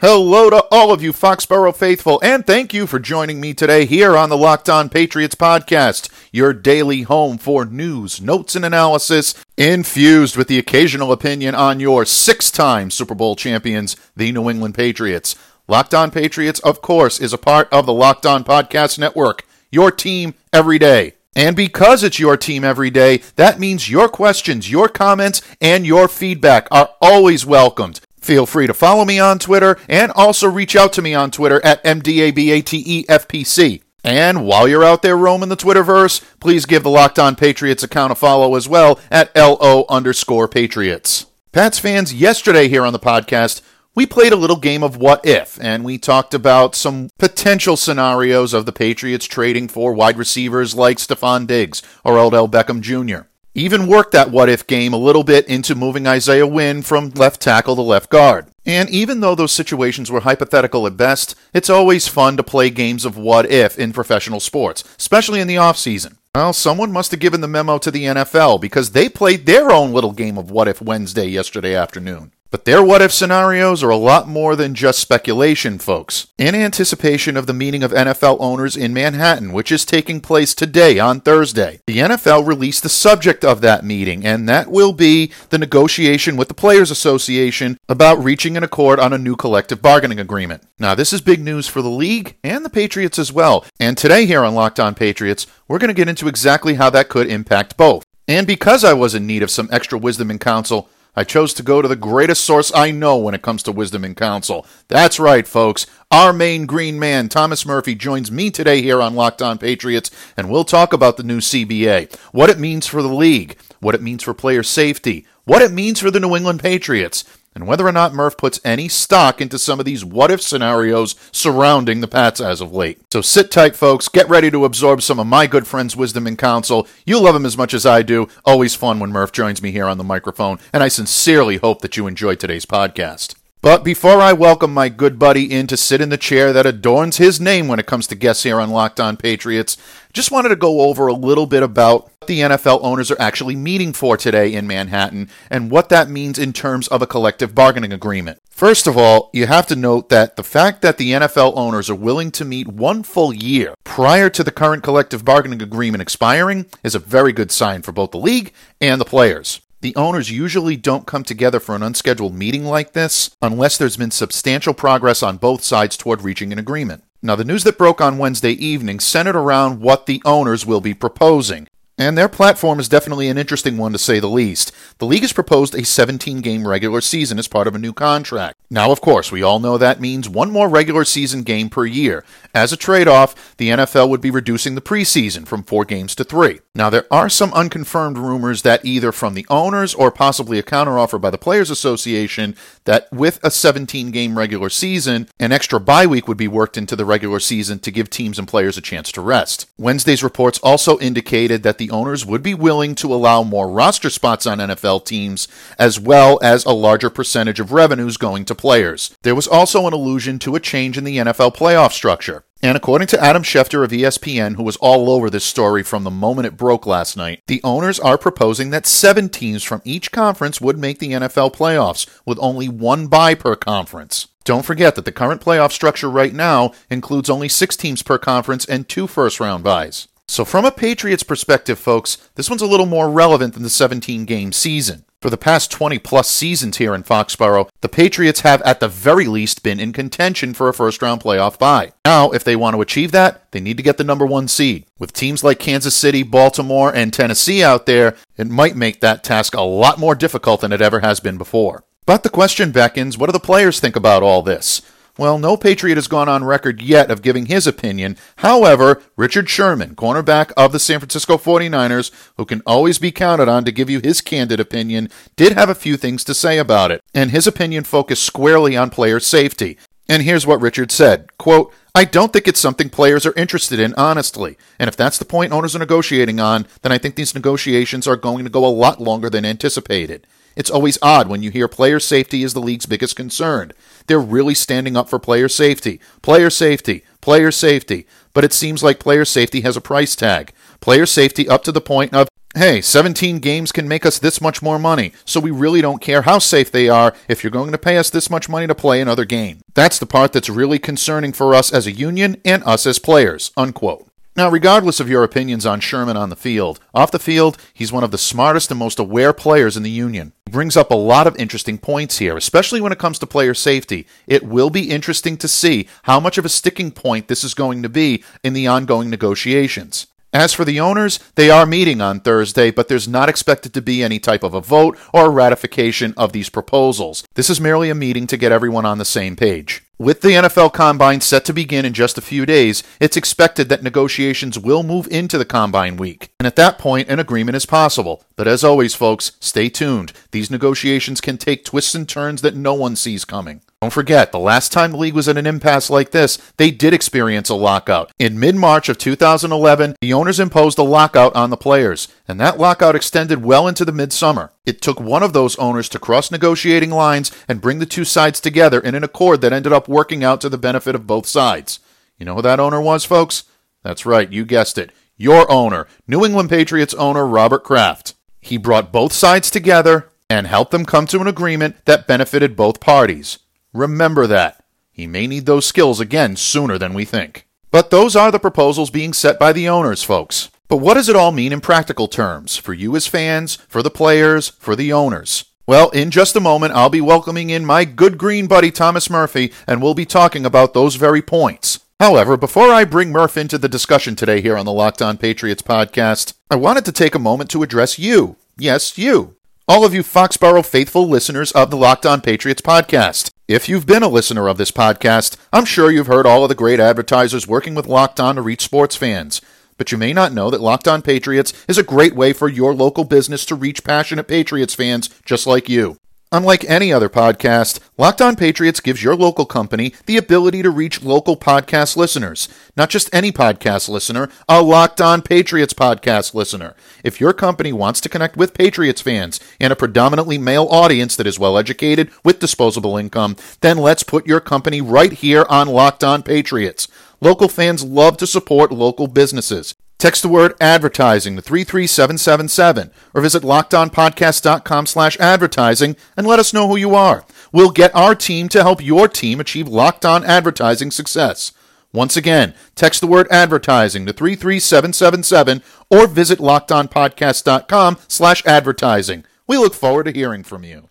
Hello to all of you Foxborough faithful, and thank you for joining me today here on the Locked On Patriots podcast, your daily home for news, notes, and analysis, infused with the occasional opinion on your six time Super Bowl champions, the New England Patriots. Locked On Patriots, of course, is a part of the Locked On Podcast Network, your team every day. And because it's your team every day, that means your questions, your comments, and your feedback are always welcomed. Feel free to follow me on Twitter and also reach out to me on Twitter at MDABATEFPC. And while you're out there roaming the Twitterverse, please give the Locked On Patriots account a follow as well at LO underscore Patriots. Pats fans, yesterday here on the podcast, we played a little game of what if, and we talked about some potential scenarios of the Patriots trading for wide receivers like Stefon Diggs or Odell Beckham Jr. Even worked that what if game a little bit into moving Isaiah Wynn from left tackle to left guard. And even though those situations were hypothetical at best, it's always fun to play games of what if in professional sports, especially in the offseason. Well, someone must have given the memo to the NFL because they played their own little game of what if Wednesday yesterday afternoon. But their what if scenarios are a lot more than just speculation, folks. In anticipation of the meeting of NFL owners in Manhattan, which is taking place today on Thursday, the NFL released the subject of that meeting, and that will be the negotiation with the Players Association about reaching an accord on a new collective bargaining agreement. Now, this is big news for the league and the Patriots as well. And today, here on Locked On Patriots, we're going to get into exactly how that could impact both. And because I was in need of some extra wisdom and counsel, I chose to go to the greatest source I know when it comes to wisdom and counsel. That's right, folks. Our main green man, Thomas Murphy, joins me today here on Locked On Patriots, and we'll talk about the new CBA, what it means for the league, what it means for player safety, what it means for the New England Patriots, and whether or not Murph puts any stock into some of these what if scenarios surrounding the Pats as of late. So sit tight, folks. Get ready to absorb some of my good friend's wisdom and counsel. You love him as much as I do. Always fun when Murph joins me here on the microphone, and I sincerely hope that you enjoyed today's podcast. But before I welcome my good buddy in to sit in the chair that adorns his name when it comes to guests here on Locked On Patriots, just wanted to go over a little bit about what the NFL owners are actually meeting for today in Manhattan and what that means in terms of a collective bargaining agreement. First of all, you have to note that the fact that the NFL owners are willing to meet one full year prior to the current collective bargaining agreement expiring is a very good sign for both the league and the players. The owners usually don't come together for an unscheduled meeting like this unless there's been substantial progress on both sides toward reaching an agreement. Now, the news that broke on Wednesday evening centered around what the owners will be proposing. And their platform is definitely an interesting one to say the least. The league has proposed a 17 game regular season as part of a new contract. Now, of course, we all know that means one more regular season game per year. As a trade off, the NFL would be reducing the preseason from four games to three. Now, there are some unconfirmed rumors that either from the owners or possibly a counteroffer by the Players Association that with a 17 game regular season, an extra bye week would be worked into the regular season to give teams and players a chance to rest. Wednesday's reports also indicated that the owners would be willing to allow more roster spots on NFL teams, as well as a larger percentage of revenues going to players. There was also an allusion to a change in the NFL playoff structure. And according to Adam Schefter of ESPN, who was all over this story from the moment it broke last night, the owners are proposing that seven teams from each conference would make the NFL playoffs, with only one bye per conference. Don't forget that the current playoff structure right now includes only six teams per conference and two first round byes. So, from a Patriots perspective, folks, this one's a little more relevant than the 17 game season. For the past 20 plus seasons here in Foxborough, the Patriots have at the very least been in contention for a first round playoff bye. Now, if they want to achieve that, they need to get the number one seed. With teams like Kansas City, Baltimore, and Tennessee out there, it might make that task a lot more difficult than it ever has been before. But the question beckons what do the players think about all this? Well, no Patriot has gone on record yet of giving his opinion. However, Richard Sherman, cornerback of the San Francisco 49ers, who can always be counted on to give you his candid opinion, did have a few things to say about it, and his opinion focused squarely on player safety. And here's what Richard said quote, I don't think it's something players are interested in, honestly. And if that's the point owners are negotiating on, then I think these negotiations are going to go a lot longer than anticipated. It's always odd when you hear player safety is the league's biggest concern. They're really standing up for player safety. Player safety. Player safety. But it seems like player safety has a price tag. Player safety up to the point of, hey, 17 games can make us this much more money, so we really don't care how safe they are if you're going to pay us this much money to play another game. That's the part that's really concerning for us as a union and us as players. Unquote. Now, regardless of your opinions on Sherman on the field, off the field, he's one of the smartest and most aware players in the union. He brings up a lot of interesting points here, especially when it comes to player safety. It will be interesting to see how much of a sticking point this is going to be in the ongoing negotiations. As for the owners, they are meeting on Thursday, but there's not expected to be any type of a vote or a ratification of these proposals. This is merely a meeting to get everyone on the same page. With the NFL Combine set to begin in just a few days, it's expected that negotiations will move into the Combine week. And at that point, an agreement is possible. But as always, folks, stay tuned. These negotiations can take twists and turns that no one sees coming. Don't forget, the last time the league was at an impasse like this, they did experience a lockout. In mid March of 2011, the owners imposed a lockout on the players, and that lockout extended well into the midsummer. It took one of those owners to cross negotiating lines and bring the two sides together in an accord that ended up working out to the benefit of both sides. You know who that owner was, folks? That's right, you guessed it. Your owner, New England Patriots owner Robert Kraft. He brought both sides together and helped them come to an agreement that benefited both parties. Remember that. He may need those skills again sooner than we think. But those are the proposals being set by the owners, folks. But what does it all mean in practical terms for you as fans, for the players, for the owners? Well, in just a moment, I'll be welcoming in my good green buddy Thomas Murphy, and we'll be talking about those very points. However, before I bring Murph into the discussion today here on the Locked On Patriots podcast, I wanted to take a moment to address you. Yes, you. All of you Foxborough faithful listeners of the Locked On Patriots podcast. If you've been a listener of this podcast, I'm sure you've heard all of the great advertisers working with Locked On to reach sports fans. But you may not know that Locked On Patriots is a great way for your local business to reach passionate Patriots fans just like you. Unlike any other podcast, Locked On Patriots gives your local company the ability to reach local podcast listeners. Not just any podcast listener, a Locked On Patriots podcast listener. If your company wants to connect with Patriots fans and a predominantly male audience that is well educated with disposable income, then let's put your company right here on Locked On Patriots. Local fans love to support local businesses. Text the word advertising to 33777 or visit lockedonpodcast.com slash advertising and let us know who you are. We'll get our team to help your team achieve locked on advertising success. Once again, text the word advertising to 33777 or visit lockedonpodcast.com slash advertising. We look forward to hearing from you.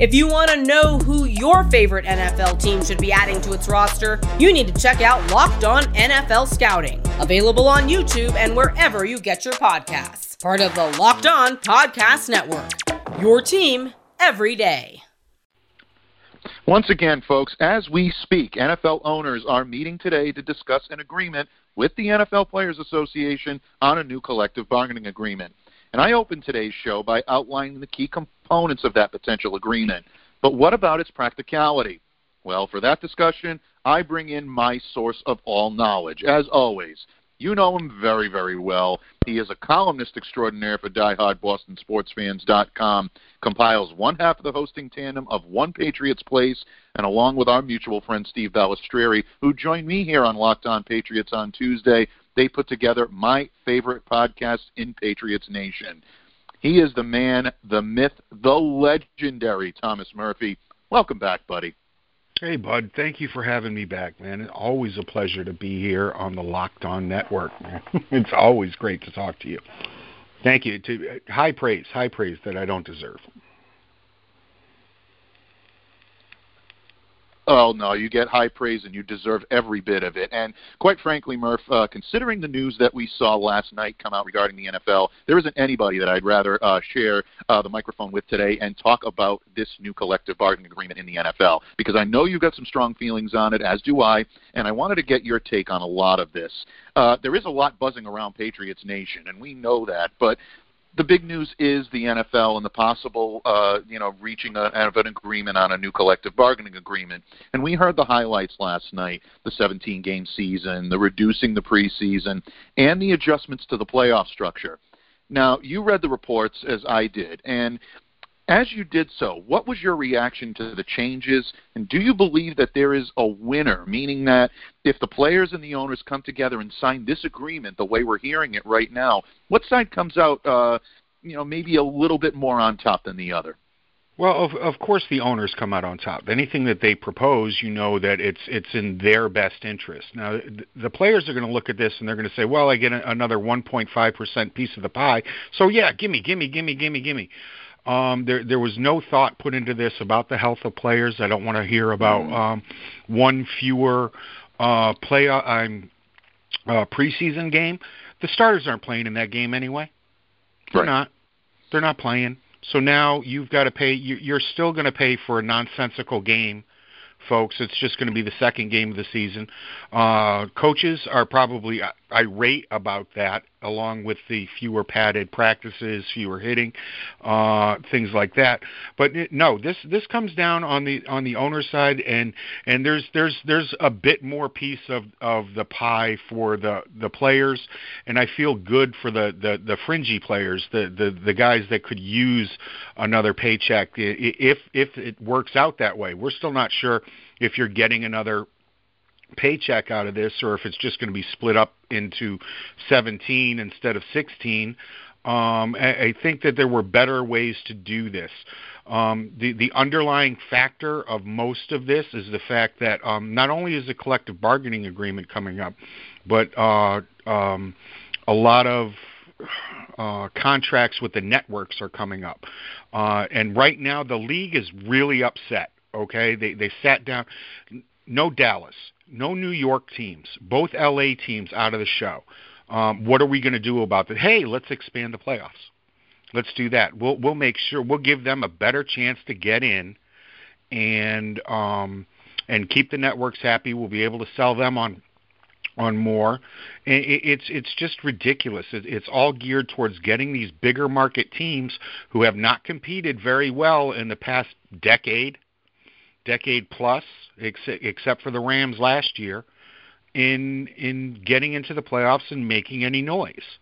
If you want to know who your favorite NFL team should be adding to its roster, you need to check out Locked On NFL Scouting, available on YouTube and wherever you get your podcasts. Part of the Locked On Podcast Network. Your team every day. Once again, folks, as we speak, NFL owners are meeting today to discuss an agreement with the NFL Players Association on a new collective bargaining agreement. And I opened today's show by outlining the key components of that potential agreement. But what about its practicality? Well, for that discussion, I bring in my source of all knowledge. As always, you know him very, very well. He is a columnist extraordinaire for DieHardBostonSportsFans.com, compiles one half of the hosting tandem of One Patriots Place, and along with our mutual friend Steve Balestrieri, who joined me here on Locked On Patriots on Tuesday, they put together my favorite podcast in Patriots Nation. He is the man, the myth, the legendary Thomas Murphy. Welcome back, buddy. Hey, Bud. Thank you for having me back, man. It's always a pleasure to be here on the Locked On Network. it's always great to talk to you. Thank you. To uh, high praise, high praise that I don't deserve. Oh no, you get high praise and you deserve every bit of it. And quite frankly, Murph, uh, considering the news that we saw last night come out regarding the NFL, there isn't anybody that I'd rather uh, share uh, the microphone with today and talk about this new collective bargaining agreement in the NFL because I know you've got some strong feelings on it, as do I, and I wanted to get your take on a lot of this. Uh, there is a lot buzzing around Patriots Nation, and we know that, but the big news is the NFL and the possible, uh, you know, reaching a, of an agreement on a new collective bargaining agreement. And we heard the highlights last night: the 17-game season, the reducing the preseason, and the adjustments to the playoff structure. Now, you read the reports as I did, and as you did so, what was your reaction to the changes? And do you believe that there is a winner, meaning that if the players and the owners come together and sign this agreement the way we're hearing it right now, what side comes out, uh, you know, maybe a little bit more on top than the other? Well, of of course the owners come out on top. Anything that they propose, you know that it's it's in their best interest. Now, the players are going to look at this and they're going to say, "Well, I get another 1.5% piece of the pie." So, yeah, gimme, gimme, gimme, gimme, gimme. Um, there there was no thought put into this about the health of players. I don't want to hear about mm. um, one fewer uh, play um, uh, preseason game. The starters aren't playing in that game anyway. They're right. not. They're not playing. So now you've got to pay. You're still going to pay for a nonsensical game folks. It's just going to be the second game of the season. Uh, coaches are probably irate about that, along with the fewer padded practices, fewer hitting, uh, things like that. But no, this this comes down on the on the owner side, and and there's there's there's a bit more piece of of the pie for the the players, and I feel good for the the the fringy players, the the the guys that could use another paycheck if if it works out that way. We're still not sure if you're getting another paycheck out of this or if it's just going to be split up into 17 instead of 16. Um, I, think that there were better ways to do this. Um, the the underlying factor of most of this is the fact that um, not only is a collective bargaining agreement coming up, but uh, um, a lot of uh, contracts with the networks are coming up. Uh, and right now, the league is really upset. Okay, they they sat down. No Dallas, no New York teams, both LA teams out of the show. Um, what are we going to do about that? Hey, let's expand the playoffs. Let's do that. We'll we'll make sure we'll give them a better chance to get in, and um, and keep the networks happy. We'll be able to sell them on on more. And It's it's just ridiculous. It's all geared towards getting these bigger market teams who have not competed very well in the past decade decade plus, except for the Rams last year, in in getting into the playoffs and making any noise.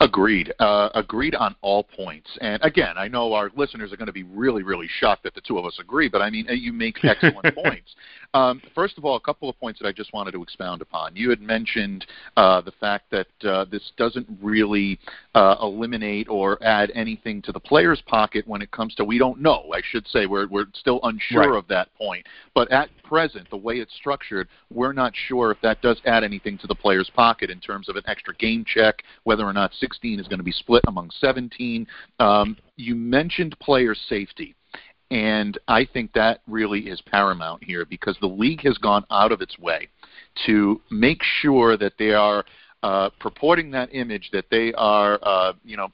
Agreed. Uh, agreed on all points. And again, I know our listeners are going to be really, really shocked that the two of us agree, but I mean, you make excellent points. Um, first of all, a couple of points that I just wanted to expound upon. You had mentioned uh, the fact that uh, this doesn't really uh, eliminate or add anything to the player's pocket when it comes to we don't know. I should say we're we're still unsure right. of that point. But at present, the way it's structured, we're not sure if that does add anything to the player's pocket in terms of an extra game check, whether or not 16 is going to be split among 17. Um, you mentioned player safety. And I think that really is paramount here because the league has gone out of its way to make sure that they are uh, purporting that image that they are, uh, you know,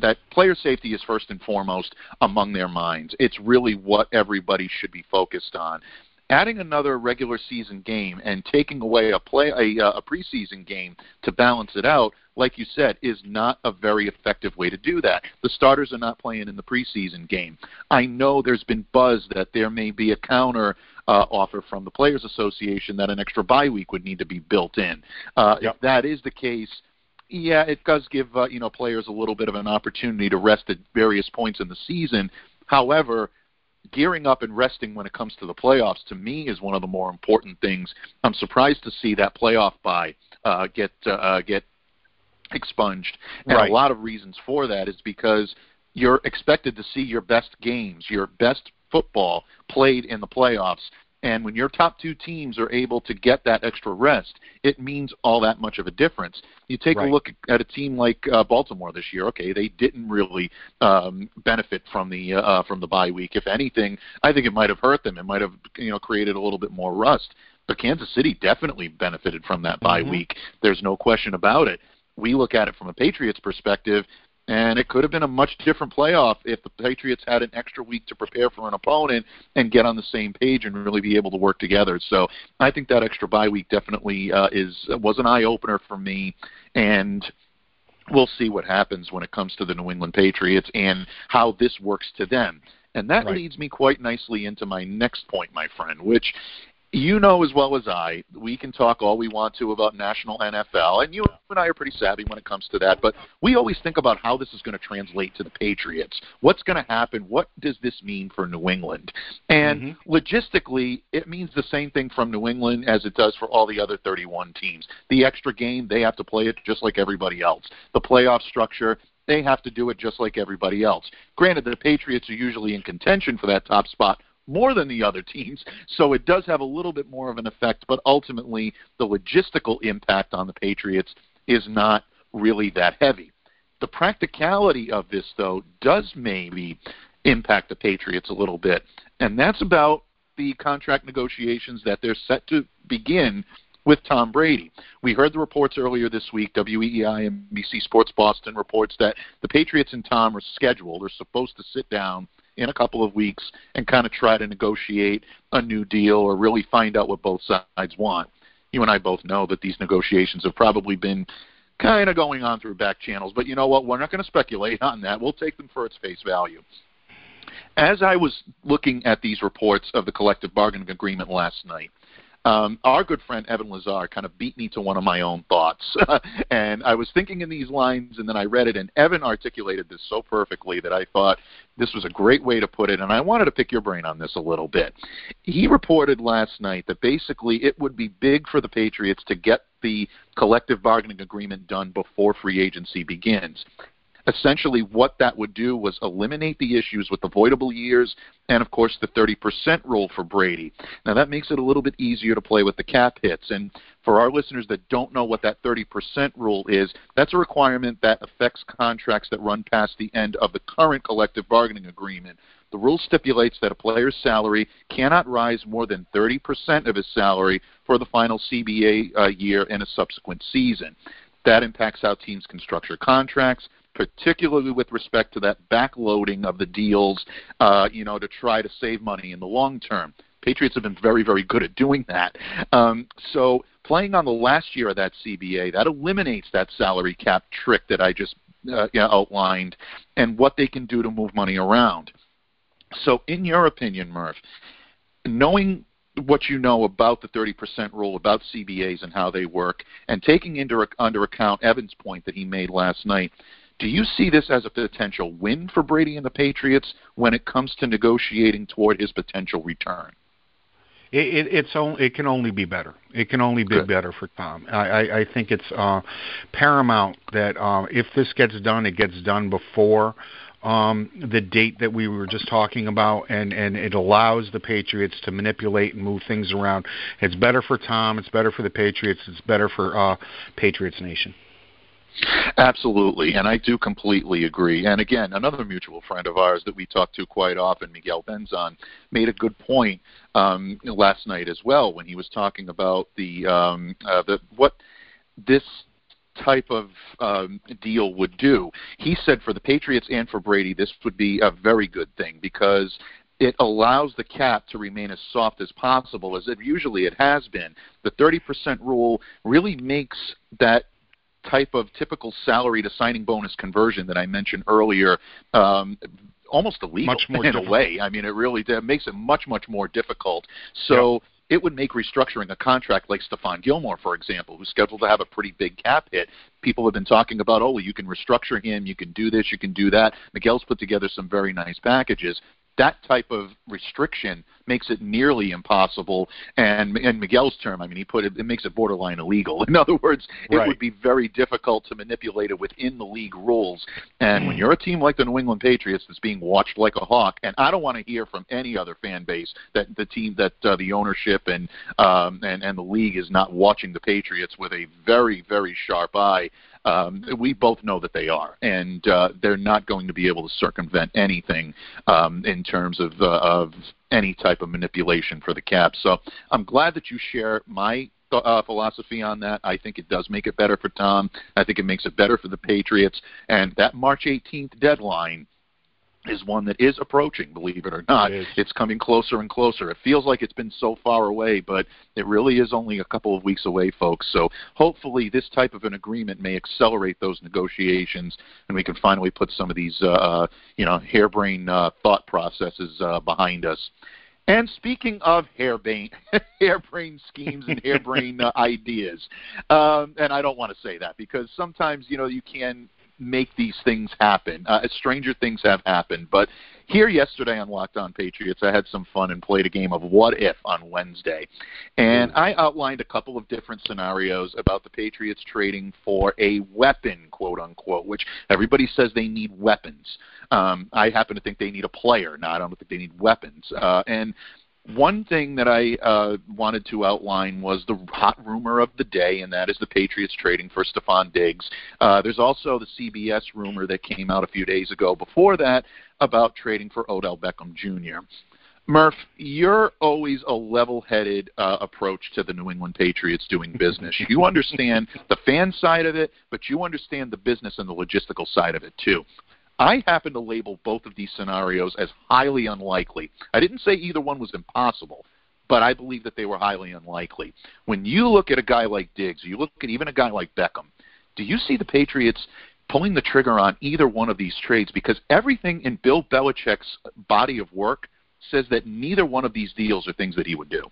that player safety is first and foremost among their minds. It's really what everybody should be focused on adding another regular season game and taking away a play a, uh, a preseason game to balance it out, like you said, is not a very effective way to do that. The starters are not playing in the preseason game. I know there's been buzz that there may be a counter uh, offer from the Players Association that an extra bye week would need to be built in. Uh, yep. If that is the case, yeah, it does give uh, you know players a little bit of an opportunity to rest at various points in the season. However, gearing up and resting when it comes to the playoffs to me is one of the more important things. I'm surprised to see that playoff bye uh, get uh, get expunged, and right. a lot of reasons for that is because you're expected to see your best games, your best football played in the playoffs And when your top two teams are able to get that extra rest, it means all that much of a difference. You take right. a look at a team like uh, Baltimore this year. Okay, they didn't really um, benefit from the uh, from the bye week. If anything, I think it might have hurt them. It might have you know created a little bit more rust. But Kansas City definitely benefited from that bye mm-hmm. week. There's no question about it. We look at it from a Patriots perspective and it could have been a much different playoff if the Patriots had an extra week to prepare for an opponent and get on the same page and really be able to work together. So I think that extra bye week definitely uh, is was an eye opener for me, and we'll see what happens when it comes to the New England Patriots and how this works to them. And that right. leads me quite nicely into my next point, my friend, which you know as well as I, we can talk all we want to about national NFL, and you and I are pretty savvy when it comes to that, but we always think about how this is going to translate to the Patriots. What's going to happen? What does this mean for New England? And mm-hmm. logistically, it means the same thing from New England as it does for all the other 31 teams. The extra game, they have to play it just like everybody else. The playoff structure, they have to do it just like everybody else. Granted, the Patriots are usually in contention for that top spot, more than the other teams. So it does have a little bit more of an effect, but ultimately the logistical impact on the Patriots is not really that heavy. The practicality of this, though, does maybe impact the Patriots a little bit, and that's about the contract negotiations that they're set to begin with Tom Brady. We heard the reports earlier this week. WEEI and NBC Sports Boston reports that the Patriots and Tom are scheduled, are supposed to sit down in a couple of weeks and kind of try to negotiate a new deal or really find out what both sides want. You and I both know that these negotiations have probably been kind of going on through back channels, but you know what? We're not going to speculate on that. We'll take them for its face value. As I was looking at these reports of the collective bargaining agreement last night, um, our good friend Evan Lazar kind of beat me to one of my own thoughts. and I was thinking in these lines, and then I read it, and Evan articulated this so perfectly that I thought this was a great way to put it, and I wanted to pick your brain on this a little bit. He reported last night that basically it would be big for the Patriots to get the collective bargaining agreement done before free agency begins essentially what that would do was eliminate the issues with avoidable years and, of course, the 30% rule for Brady. Now, that makes it a little bit easier to play with the cap hits. And for our listeners that don't know what that 30% rule is, that's a requirement that affects contracts that run past the end of the current collective bargaining agreement. The rule stipulates that a player's salary cannot rise more than 30% of his salary for the final CBA uh, year in a subsequent season. That impacts how teams can structure contracts, particularly with respect to that backloading of the deals, uh, you know, to try to save money in the long term. Patriots have been very, very good at doing that. Um, so playing on the last year of that CBA, that eliminates that salary cap trick that I just uh, you know, outlined and what they can do to move money around. So, in your opinion, Murph, knowing what you know about the 30% rule, about CBAs and how they work, and taking into under account Evan's point that he made last night, do you see this as a potential win for Brady and the Patriots when it comes to negotiating toward his potential return? It, it, it's only, it can only be better. It can only be Good. better for Tom. I, I, I think it's uh, paramount that uh, if this gets done, it gets done before um, the date that we were just talking about, and, and it allows the Patriots to manipulate and move things around. It's better for Tom. It's better for the Patriots. It's better for uh, Patriots Nation. Absolutely, and I do completely agree. And again, another mutual friend of ours that we talk to quite often, Miguel Benzan, made a good point um, last night as well when he was talking about the um, uh, the what this type of um, deal would do. He said for the Patriots and for Brady, this would be a very good thing because it allows the cap to remain as soft as possible, as it usually it has been. The 30% rule really makes that type of typical salary to signing bonus conversion that I mentioned earlier um, almost illegal much more in difficult. a way. I mean, it really it makes it much much more difficult. So. Yep. It would make restructuring a contract like Stephon Gilmore, for example, who's scheduled to have a pretty big cap hit. People have been talking about, oh, well, you can restructure him, you can do this, you can do that. Miguel's put together some very nice packages that type of restriction makes it nearly impossible. And in Miguel's term, I mean, he put it, it makes it borderline illegal. In other words, it right. would be very difficult to manipulate it within the league rules. And when you're a team like the New England Patriots that's being watched like a hawk, and I don't want to hear from any other fan base that the team that uh, the ownership and um, and and the league is not watching the Patriots with a very very sharp eye. Um, we both know that they are, and uh, they're not going to be able to circumvent anything um, in terms of, uh, of any type of manipulation for the cap. So I'm glad that you share my uh, philosophy on that. I think it does make it better for Tom. I think it makes it better for the Patriots. And that March 18th deadline is one that is approaching, believe it or not. It it's coming closer and closer. It feels like it's been so far away, but it really is only a couple of weeks away, folks. So hopefully this type of an agreement may accelerate those negotiations and we can finally put some of these, uh, uh you know, harebrained uh, thought processes uh, behind us. And speaking of harebrained, harebrained schemes and harebrained uh, ideas, um, and I don't want to say that because sometimes you know you can make these things happen. Uh, stranger things have happened, but here yesterday on Locked On Patriots, I had some fun and played a game of What If on Wednesday, and I outlined a couple of different scenarios about the Patriots trading for a weapon, quote unquote, which everybody says they need weapons. Um, I happen to think they need a player. Now I don't think they need weapons, uh, and one thing that I uh, wanted to outline was the hot rumor of the day, and that is the Patriots trading for Stefon Diggs. Uh, there's also the CBS rumor that came out a few days ago before that about trading for Odell Beckham Jr. Murph, you're always a level-headed uh, approach to the New England Patriots doing business. You understand the fan side of it, but you understand the business and the logistical side of it too. I happen to label both of these scenarios as highly unlikely. I didn't say either one was impossible, but I believe that they were highly unlikely. When you look at a guy like Diggs, you look at even a guy like Beckham, do you see the Patriots pulling the trigger on either one of these trades? Because everything in Bill Belichick's body of work says that neither one of these deals are things that he would do.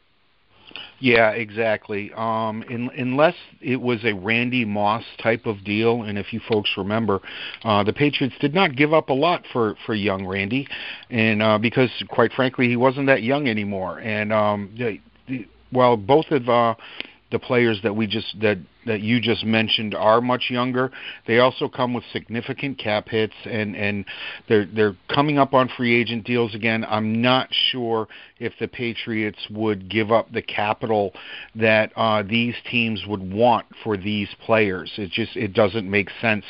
Yeah, exactly. Um, in, unless it was a Randy Moss type of deal, and if you folks remember, uh, the Patriots did not give up a lot for for young Randy, and uh, because quite frankly, he wasn't that young anymore. And um, they, well, both of uh, the players that we just that that you just mentioned are much younger. They also come with significant cap hits, and and they're they're coming up on free agent deals again. I'm not sure if the Patriots would give up the capital that uh, these teams would want for these players. It just it doesn't make sense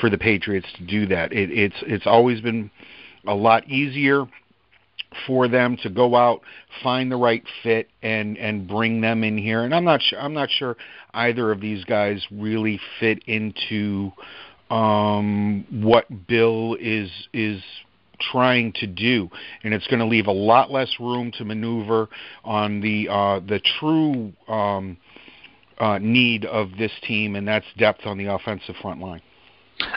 for the Patriots to do that. It, it's it's always been a lot easier for them to go out, find the right fit, and and bring them in here. And I'm not sure. I'm not sure either of these guys really fit into um, what Bill is is trying to do, and it's going to leave a lot less room to maneuver on the uh, the true um, uh, need of this team, and that's depth on the offensive front line.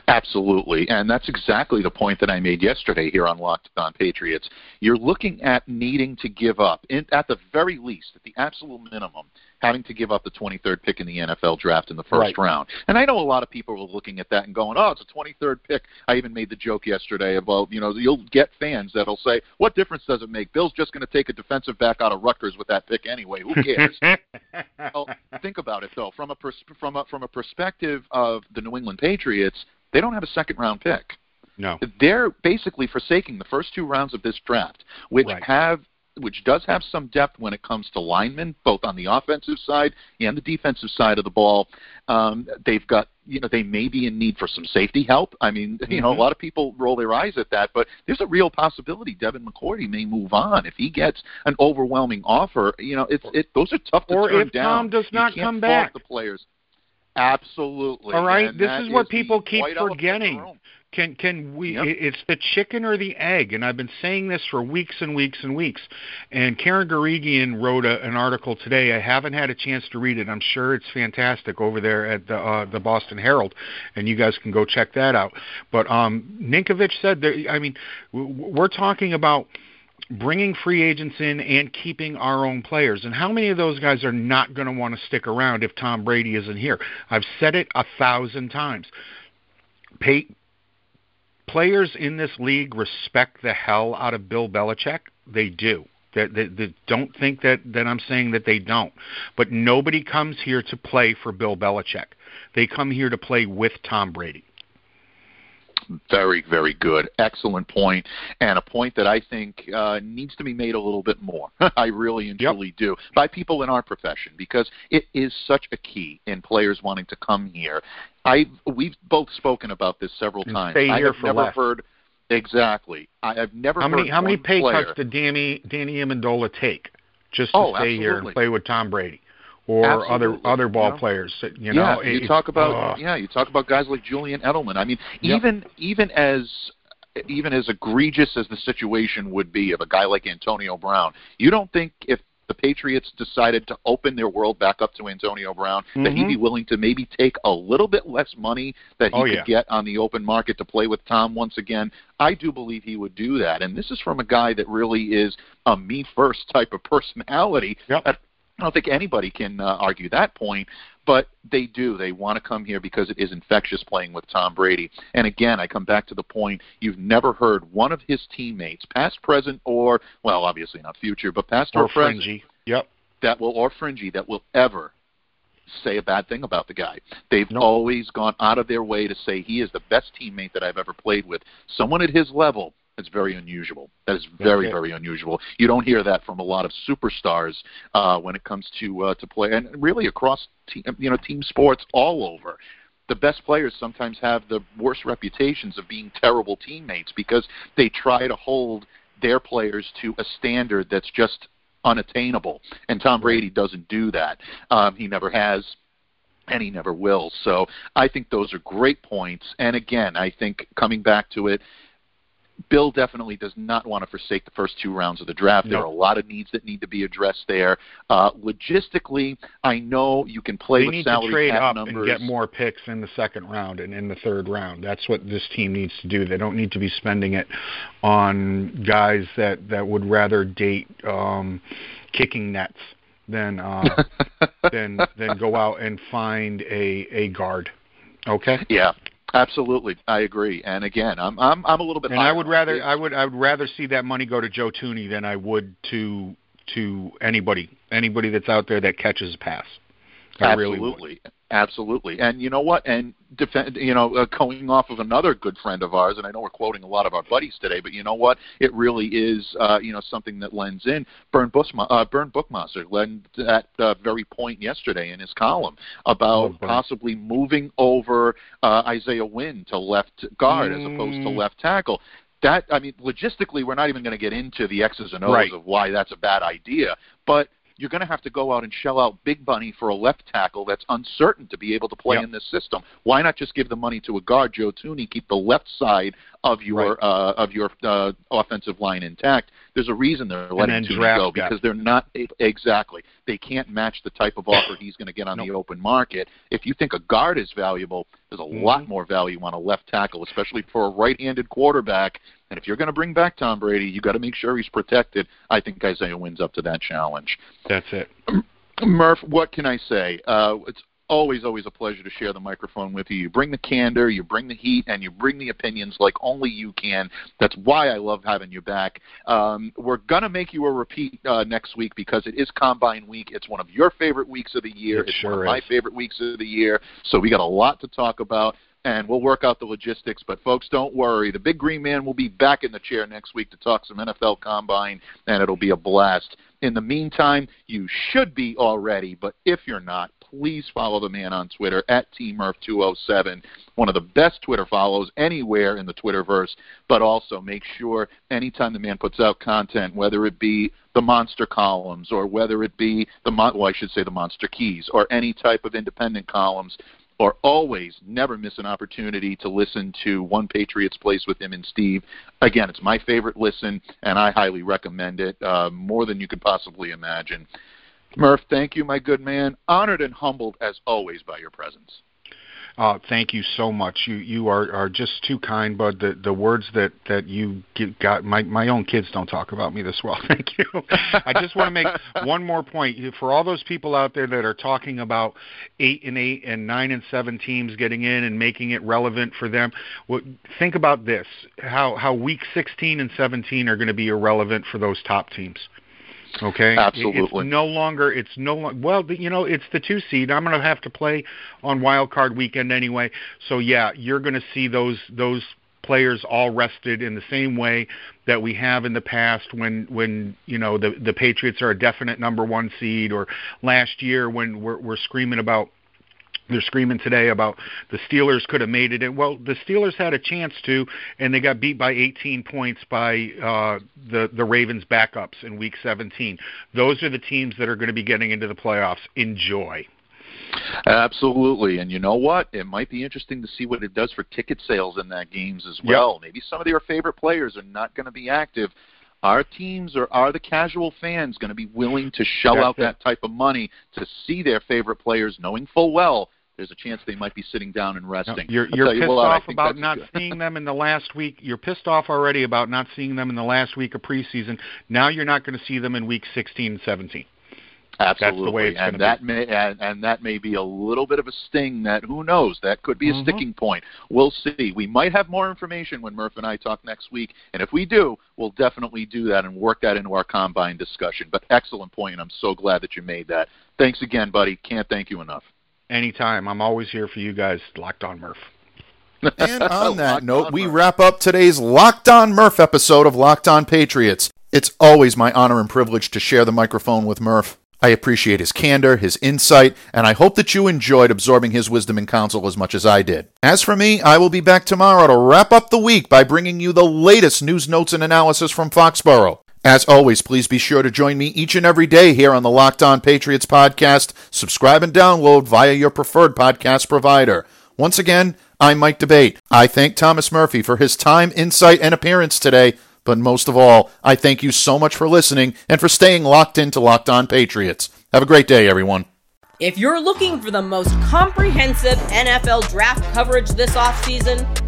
Absolutely. And that's exactly the point that I made yesterday here on Locked On Patriots. You're looking at needing to give up, in, at the very least, at the absolute minimum, having to give up the 23rd pick in the NFL draft in the first right. round. And I know a lot of people are looking at that and going, oh, it's a 23rd pick. I even made the joke yesterday about, you know, you'll get fans that'll say, what difference does it make? Bill's just going to take a defensive back out of Rutgers with that pick anyway. Who cares? well, think about it, though. From a, pers- from, a, from a perspective of the New England Patriots, they don't have a second round pick. No. They're basically forsaking the first two rounds of this draft, which right. have which does have some depth when it comes to linemen, both on the offensive side and the defensive side of the ball. Um, they've got, you know, they may be in need for some safety help. I mean, mm-hmm. you know, a lot of people roll their eyes at that, but there's a real possibility Devin McCourty may move on if he gets an overwhelming offer. You know, it's it those are tough to or turn if down. Tom does not come back. The players. Absolutely. All right, and this is what people keep white elephant in the forgetting. Can can we? Yep. It's the chicken or the egg, and I've been saying this for weeks and weeks and weeks. And Karen Guregian wrote a, an article today. I haven't had a chance to read it. I'm sure it's fantastic over there at the uh, the Boston Herald, and you guys can go check that out. But um, Ninkovich said, there, I mean, we're talking about bringing free agents in and keeping our own players. And how many of those guys are not going to want to stick around if Tom Brady isn't here? I've said it a thousand times. Pay, players in this league respect the hell out of Bill Belichick. They do. That, that, don't think that that I'm saying that they don't. But nobody comes here to play for Bill Belichick. They come here to play with Tom Brady. Very, very good. Excellent point, and a point that I think uh, needs to be made a little bit more. I really and Yep. truly do by people in our profession because it is such a key in players wanting to come here. I we've both spoken about this several And times. stay I've for never less. heard exactly. I have never How many heard how many pay player, cuts did Danny Danny Amendola take just to Oh, stay here and play with Tom Brady or other Absolutely. other ball You know? players? You yeah, know, you it- talk about ugh. yeah, you talk about guys like Julian Edelman. I mean, Yep. even even as even as egregious as the situation would be of a guy like Antonio Brown, you don't think if the Patriots decided to open their world back up to Antonio Brown that he'd Mhm. be willing to maybe take a little bit less money that he Oh, could yeah. get on the open market to play with Tom once again. I do believe he would do that. And this is from a guy that really is a me first type of personality. Yep. I I don't think anybody can uh, argue that point, but they do. They want to come here because it is infectious playing with Tom Brady. And again, I come back to the point you've never heard one of his teammates, past, present, or, well, obviously not future, but past or, or present, fringy. Yep. that will, or fringy, that will ever say a bad thing about the guy. They've Nope. always gone out of their way to say he is the best teammate that I've ever played with. Someone at his level is very unusual. That is very, it. very unusual. You don't hear that from a lot of superstars uh, when it comes to uh, to play, and really across team, you know team sports all over. The best players sometimes have the worst reputations of being terrible teammates because they try to hold their players to a standard that's just unattainable. And Tom Brady doesn't do that. Um, he never has and he never will. So I think those are great points. And again, I think coming back to it, Bill definitely does not want to forsake the first two rounds of the draft. There are a lot of needs that need to be addressed there. Uh, logistically, I know you can play They with need to trade cap up numbers. and get more picks in the second round and in the third round. That's what this team needs to do. They don't need to be spending it on guys that that would rather date um, kicking nets than uh, than than go out and find a a guard. Okay. Yeah, absolutely. I agree. And again, I'm I'm I'm a little bit. And I would rather. I would I would rather see that money go to Joe Thuney than I would to to anybody anybody that's out there that catches a pass. I really. Absolutely, absolutely. And you know what? And defend, you know, uh, going off of another good friend of ours, and I know we're quoting a lot of our buddies today, but you know what? It really is, uh, you know, something that lends in. Bern Busma, uh, Bernd Buchmasser lent that uh, very point yesterday in his column about Oh, possibly moving over uh, Isaiah Wynn to left guard as opposed to Mm. left tackle. That I mean, logistically, we're not even going to get into the X's and O's Right. of why that's a bad idea, but you're going to have to go out and shell out big money for a left tackle that's uncertain to be able to play Yep. in this system. Why not just give the money to a guard, Joe Thuney, keep the left side of your Right. uh, of your uh, offensive line intact? There's a reason they're letting Thuney go because they're not exactly they can't match the type of offer he's going to get on the open market. If you think a guard is valuable, there's a Mhm. lot more value on a left tackle, especially for a right-handed quarterback. And if you're going to bring back Tom Brady, you got to make sure he's protected. I think Isaiah Wynn's up to that challenge. That's it. Murph, what can I say? Uh, it's always, always a pleasure to share the microphone with you. You bring the candor, you bring the heat, and you bring the opinions like only you can. That's why I love having you back. Um, we're going to make you a repeat uh, next week because it is Combine Week. It's one of your favorite weeks of the year. It it's sure one of my favorite weeks of the year. So we got a lot to talk about. And we'll work out the logistics, but folks, don't worry. The big green man will be back in the chair next week to talk some NFL Combine, and it'll be a blast. In the meantime, you should be already, but if you're not, please follow the man on Twitter at TMurph207, one of the best Twitter follows anywhere in the Twitterverse. But also make sure anytime the man puts out content, whether it be the monster columns or whether it be the mon- well, I should say the monster keys or any type of independent columns, or always never miss an opportunity to listen to One Patriots Place with him and Steve. Again, it's my favorite listen, and I highly recommend it uh, more than you could possibly imagine. Murph, thank you, my good man. Honored and humbled as always by your presence. Uh, thank you so much. You you are, are just too kind, bud. The the words that that you got my my own kids don't talk about me this well. Thank you. I just want to make one more point for all those people out there that are talking about eight and eight and nine and seven teams getting in and making it relevant for them. Well, think about this: how how week 16 and 17 are going to be irrelevant for those top teams. Okay, absolutely. It's no longer. It's no longer. Well, you know, it's the two seed. I'm going to have to play on wild card weekend anyway. So yeah, you're going to see those those players all rested in the same way that we have in the past when when you know the the Patriots are a definite number one seed or last year when we're we're screaming about they're screaming today about the Steelers could have made it. Well, the Steelers had a chance to, and they got beat by 18 points by uh, the the Ravens backups in Week 17. Those are the teams that are going to be getting into the playoffs. Enjoy. Absolutely, and you know what? It might be interesting to see what it does for ticket sales in that games as well. Yep. Maybe some of their favorite players are not going to be active. Our teams or are the casual fans going to be willing to shell That's out it. that type of money to see their favorite players, knowing full well there's a chance they might be sitting down and resting. No, you're, you're pissed you what, off about not seeing them in the last week. You're pissed off already about not seeing them in the last week of preseason. Now you're not going to see them in week 16 and 17. Absolutely, and that be. may and, and, that may be a little bit of a sting. That who knows? That could be a mm-hmm. sticking point. We'll see. We might have more information when Murph and I talk next week, and if we do, we'll definitely do that and work that into our combine discussion. But excellent point. I'm so glad that you made that. Thanks again, buddy. Can't thank you enough. Anytime. I'm always here for you guys. Locked on Murph. and on that note, we wrap up today's Locked On Murph episode of Locked On Patriots. It's always my honor and privilege to share the microphone with Murph. I appreciate his candor, his insight, and I hope that you enjoyed absorbing his wisdom and counsel as much as I did. As for me, I will be back tomorrow to wrap up the week by bringing you the latest news, notes, and analysis from Foxborough. As always, please be sure to join me each and every day here on the Locked On Patriots podcast. Subscribe and download via your preferred podcast provider. Once again, I'm Mike D'Abate. I thank Thomas Murphy for his time, insight, and appearance today. But most of all, I thank you so much for listening and for staying locked into Locked On Patriots. Have a great day, everyone. If you're looking for the most comprehensive NFL draft coverage this offseason,